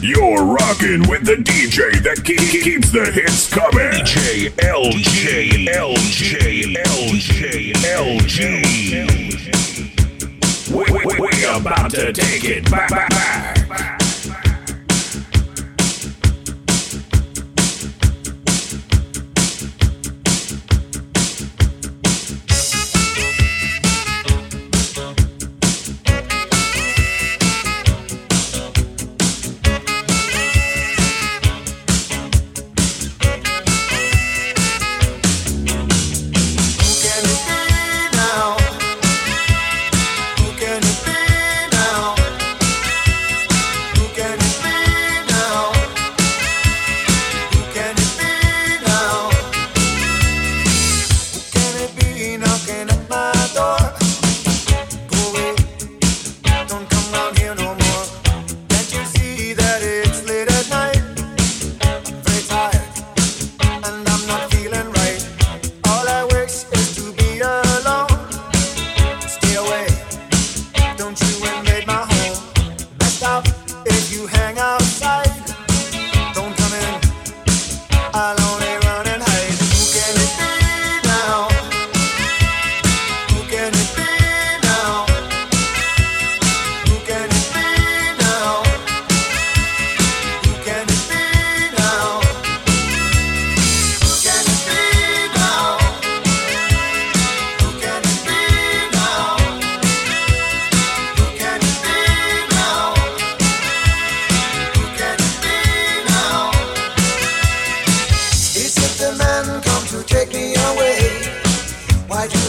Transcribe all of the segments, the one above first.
You're rocking with the DJ that keep, keeps the hits coming. DJ LG, LG, LG, LG. We, we, we about to take it back, back, back.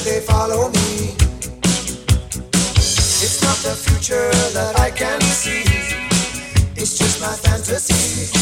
they follow me. It's not the future that I can see, it's just my fantasy.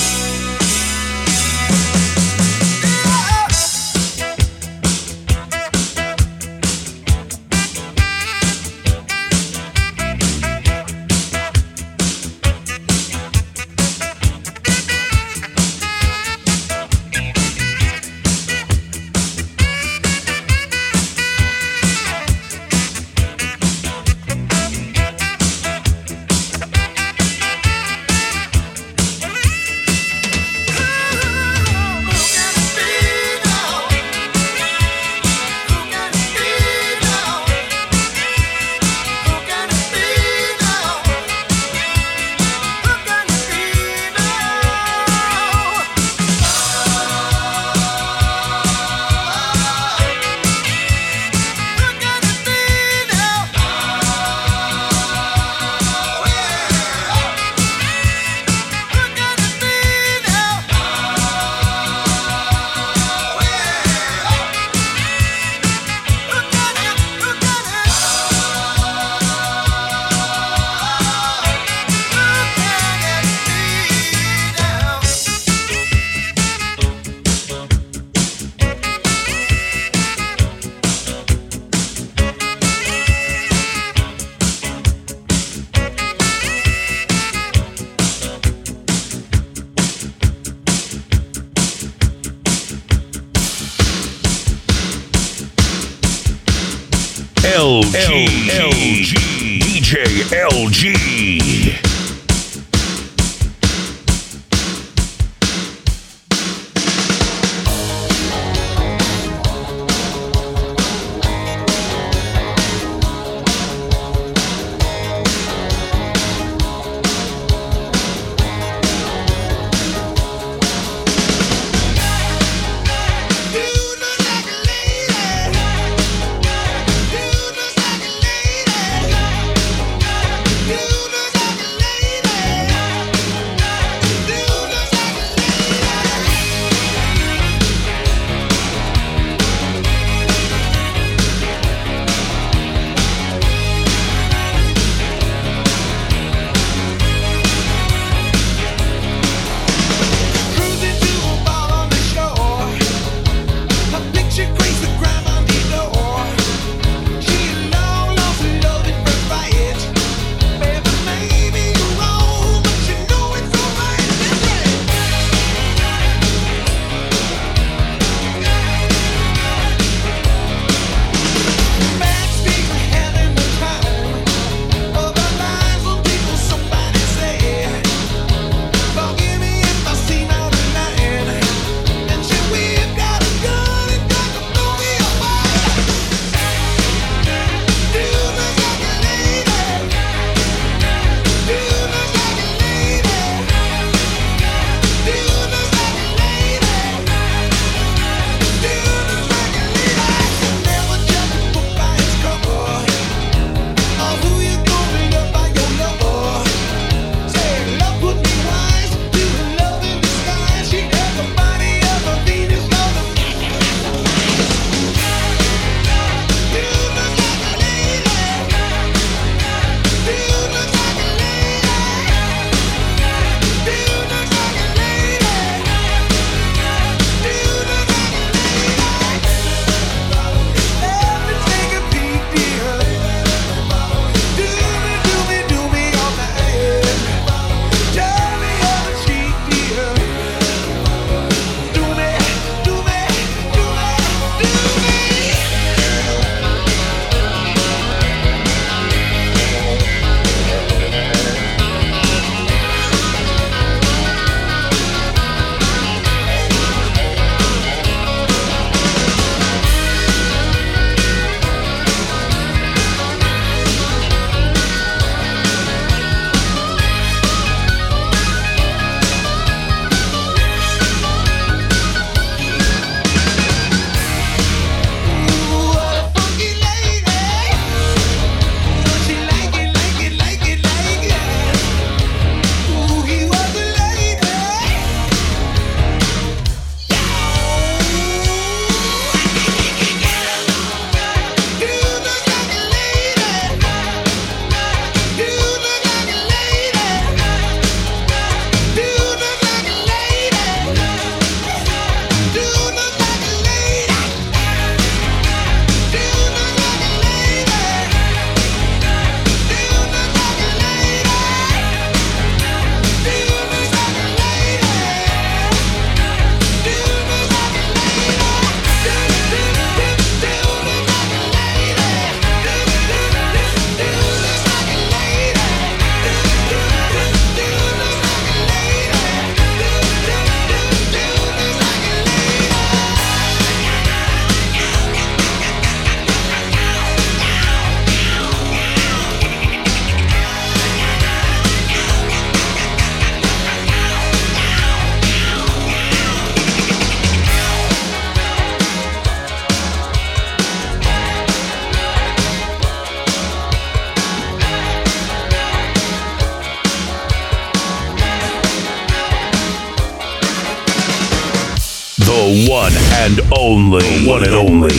One and only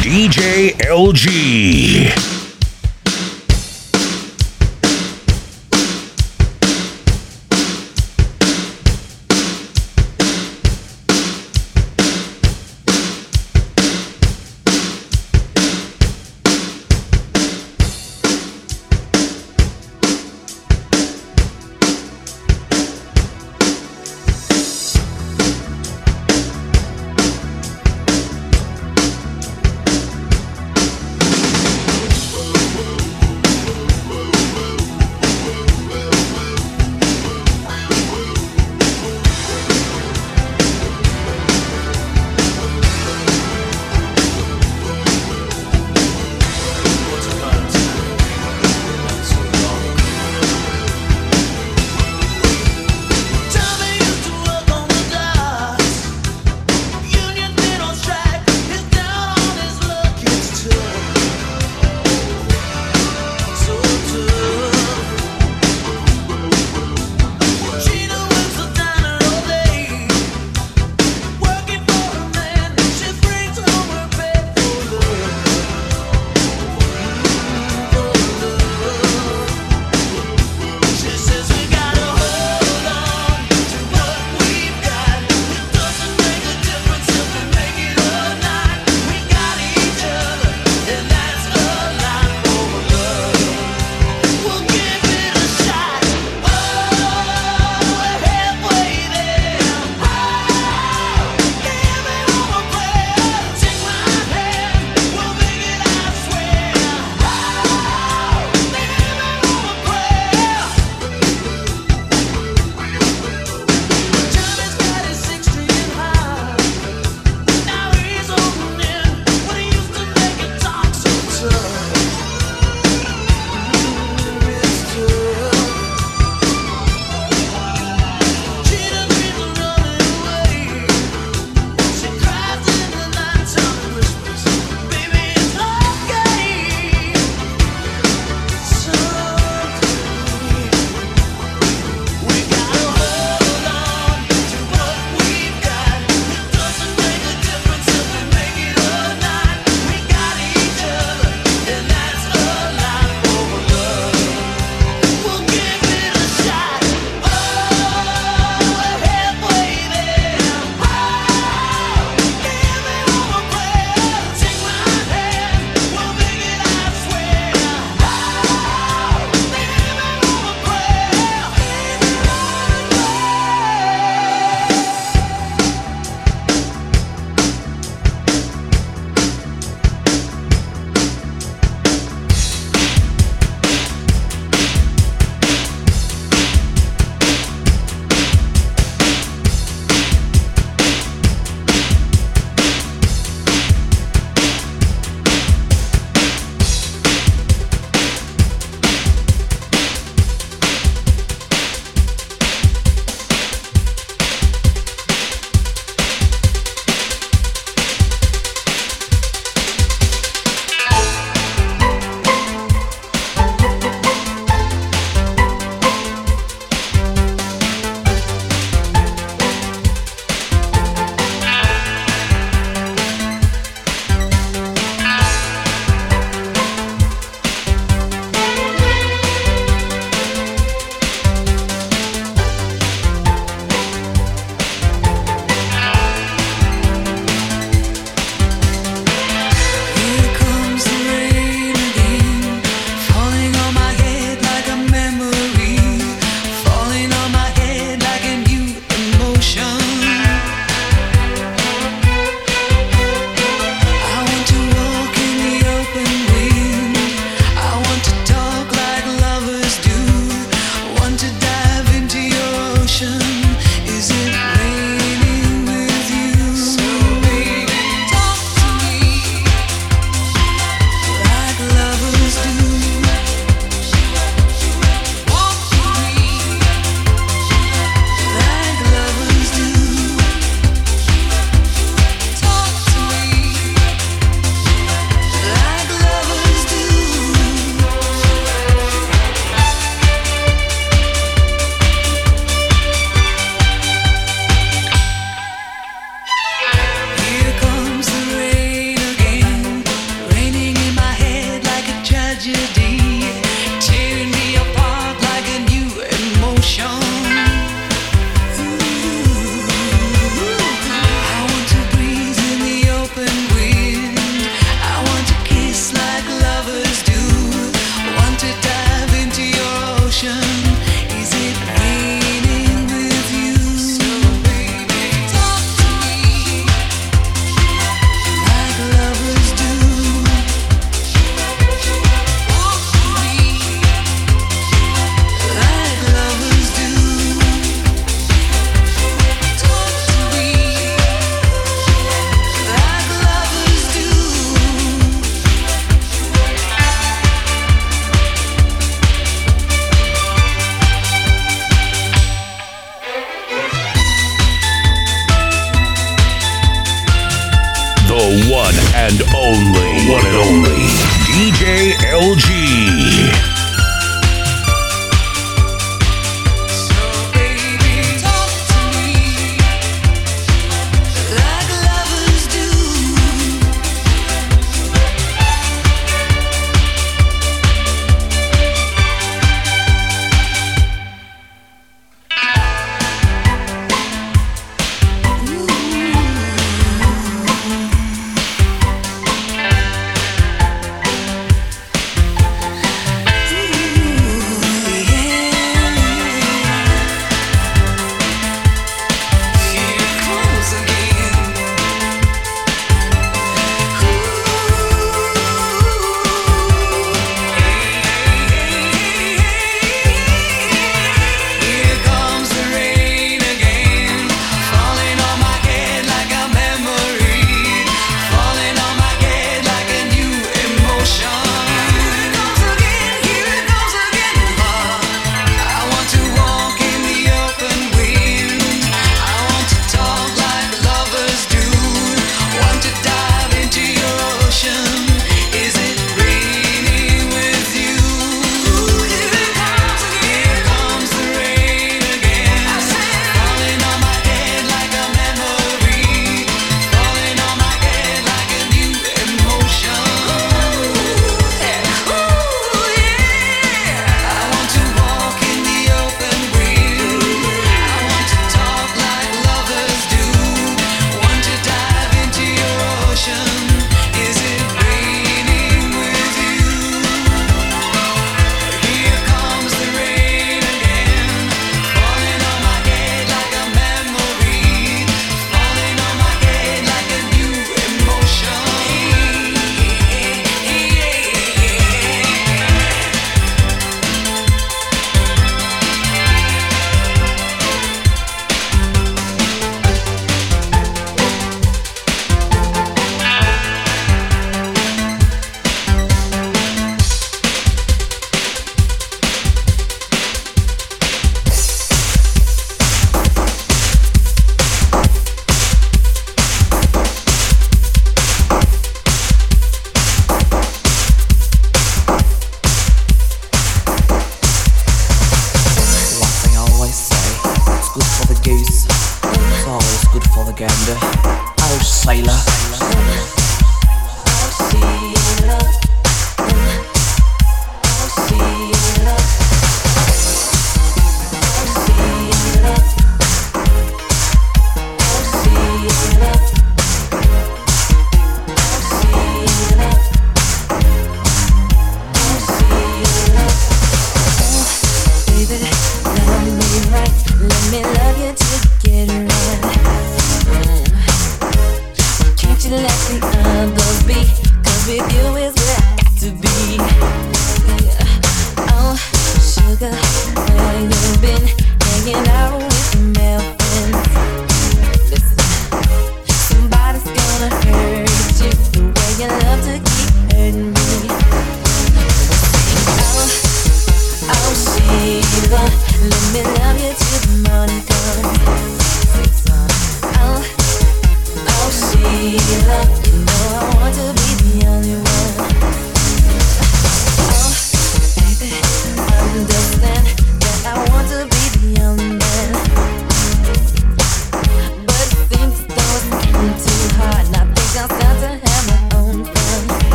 DJ LG.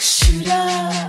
Dig, if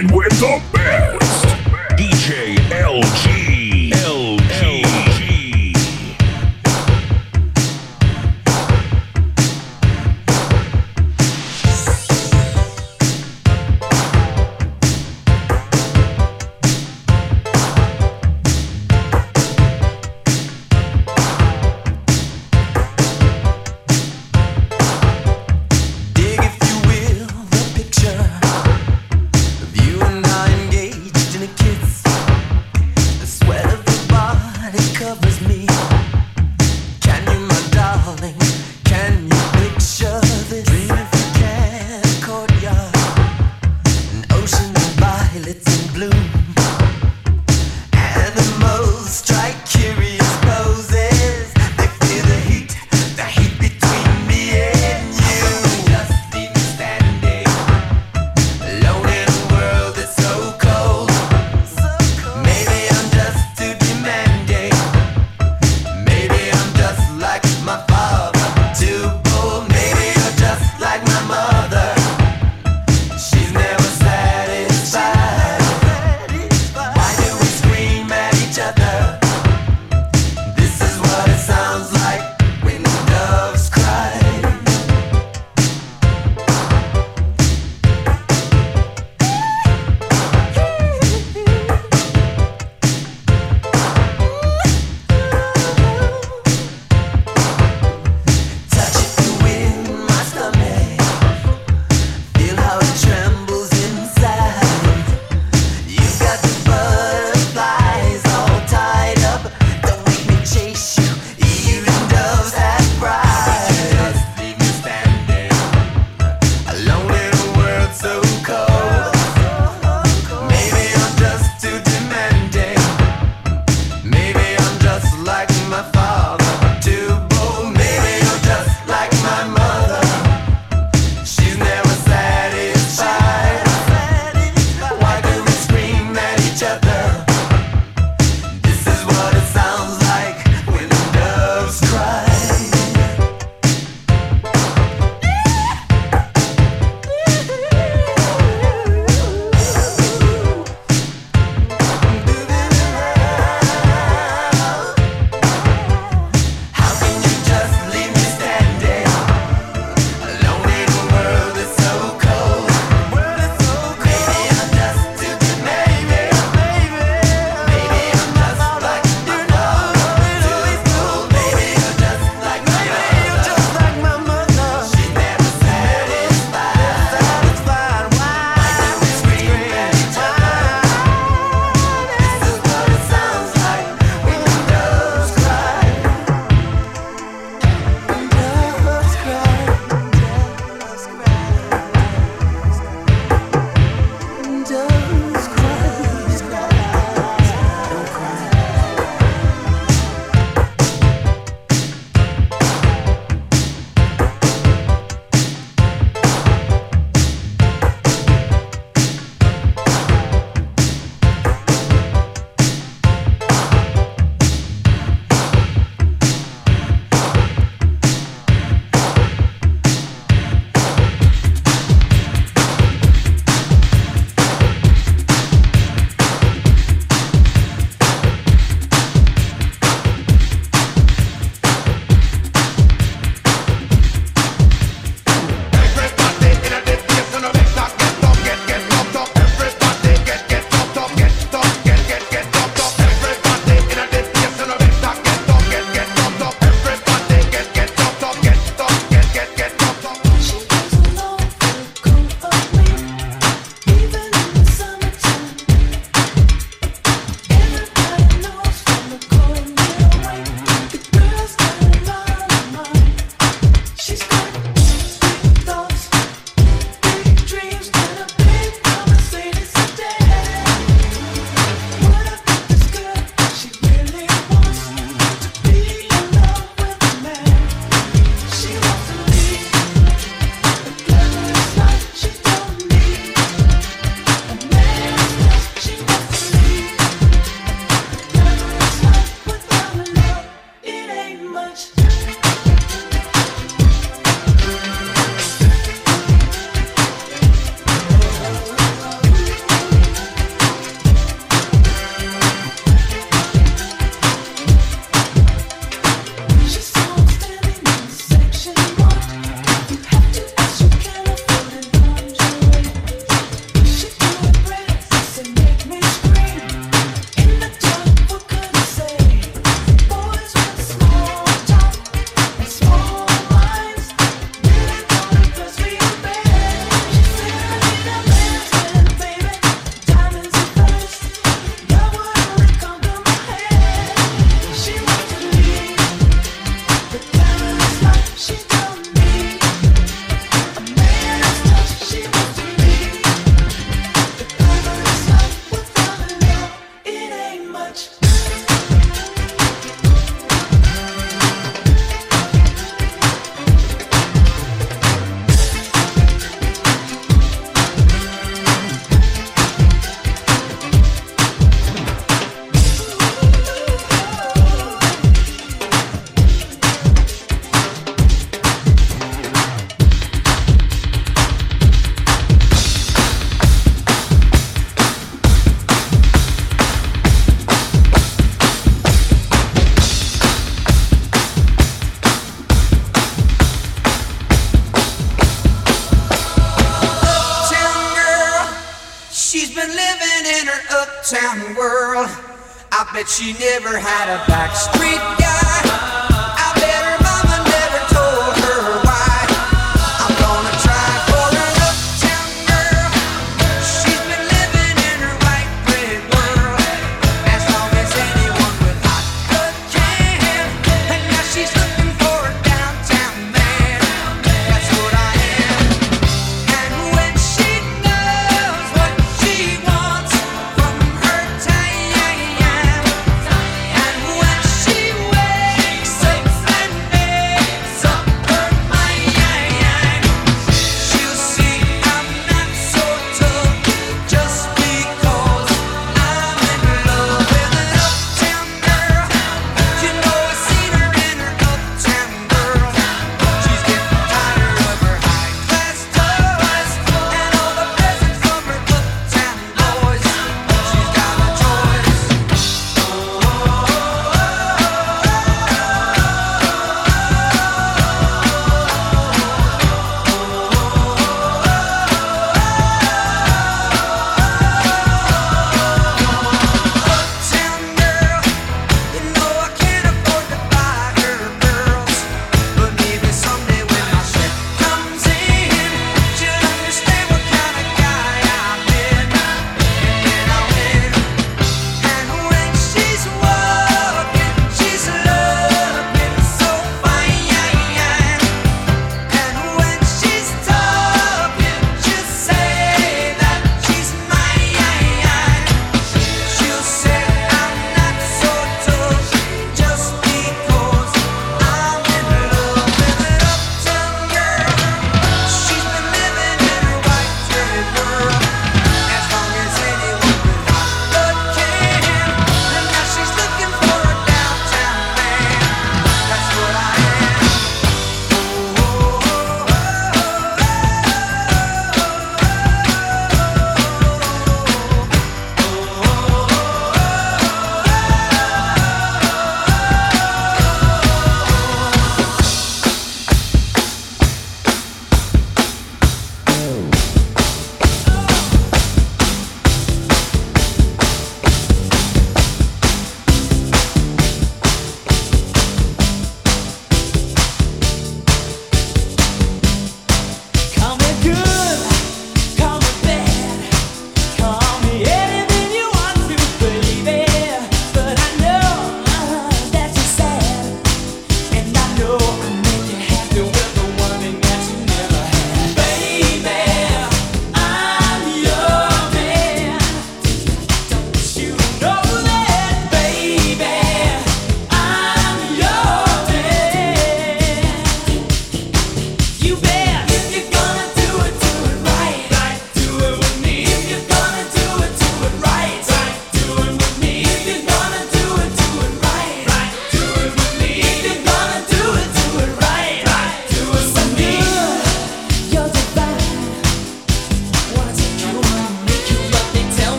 you will, the picture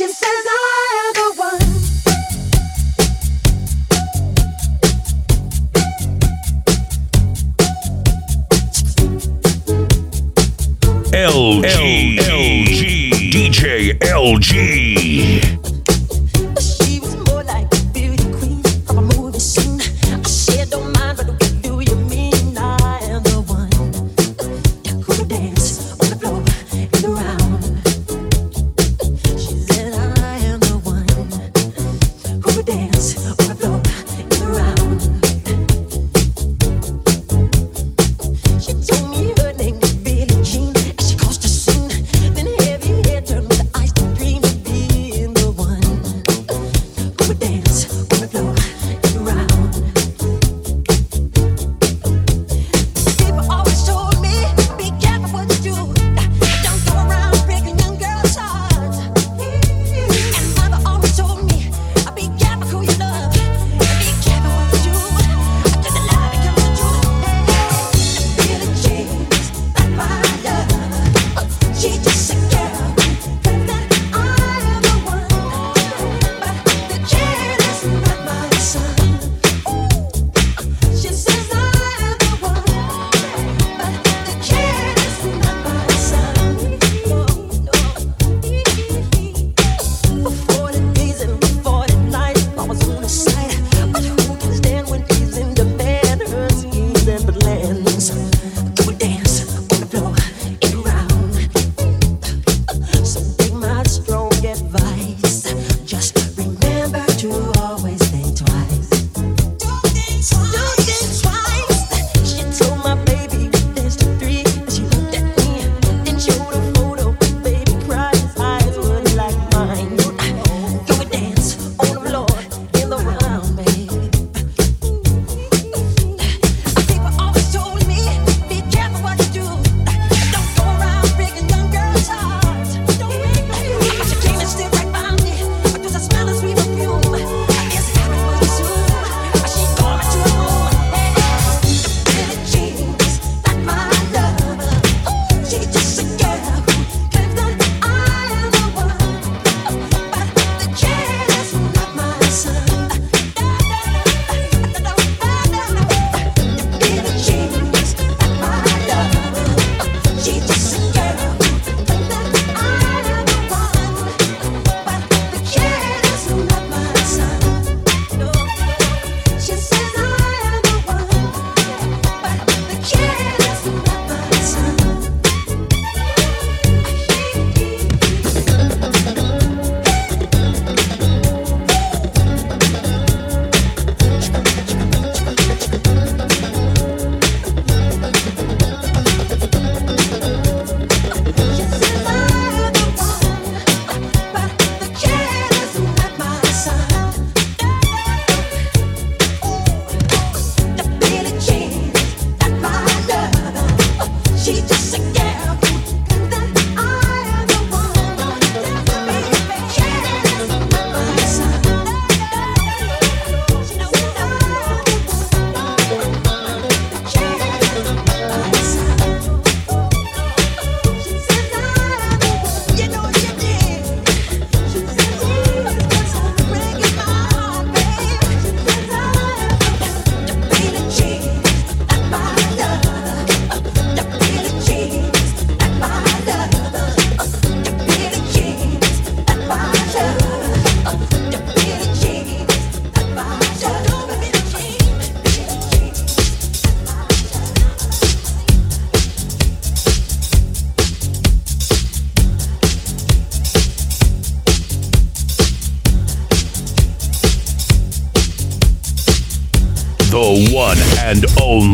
She says I am the one. LG DJ LG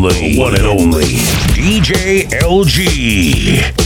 only, one and only, DJ LG.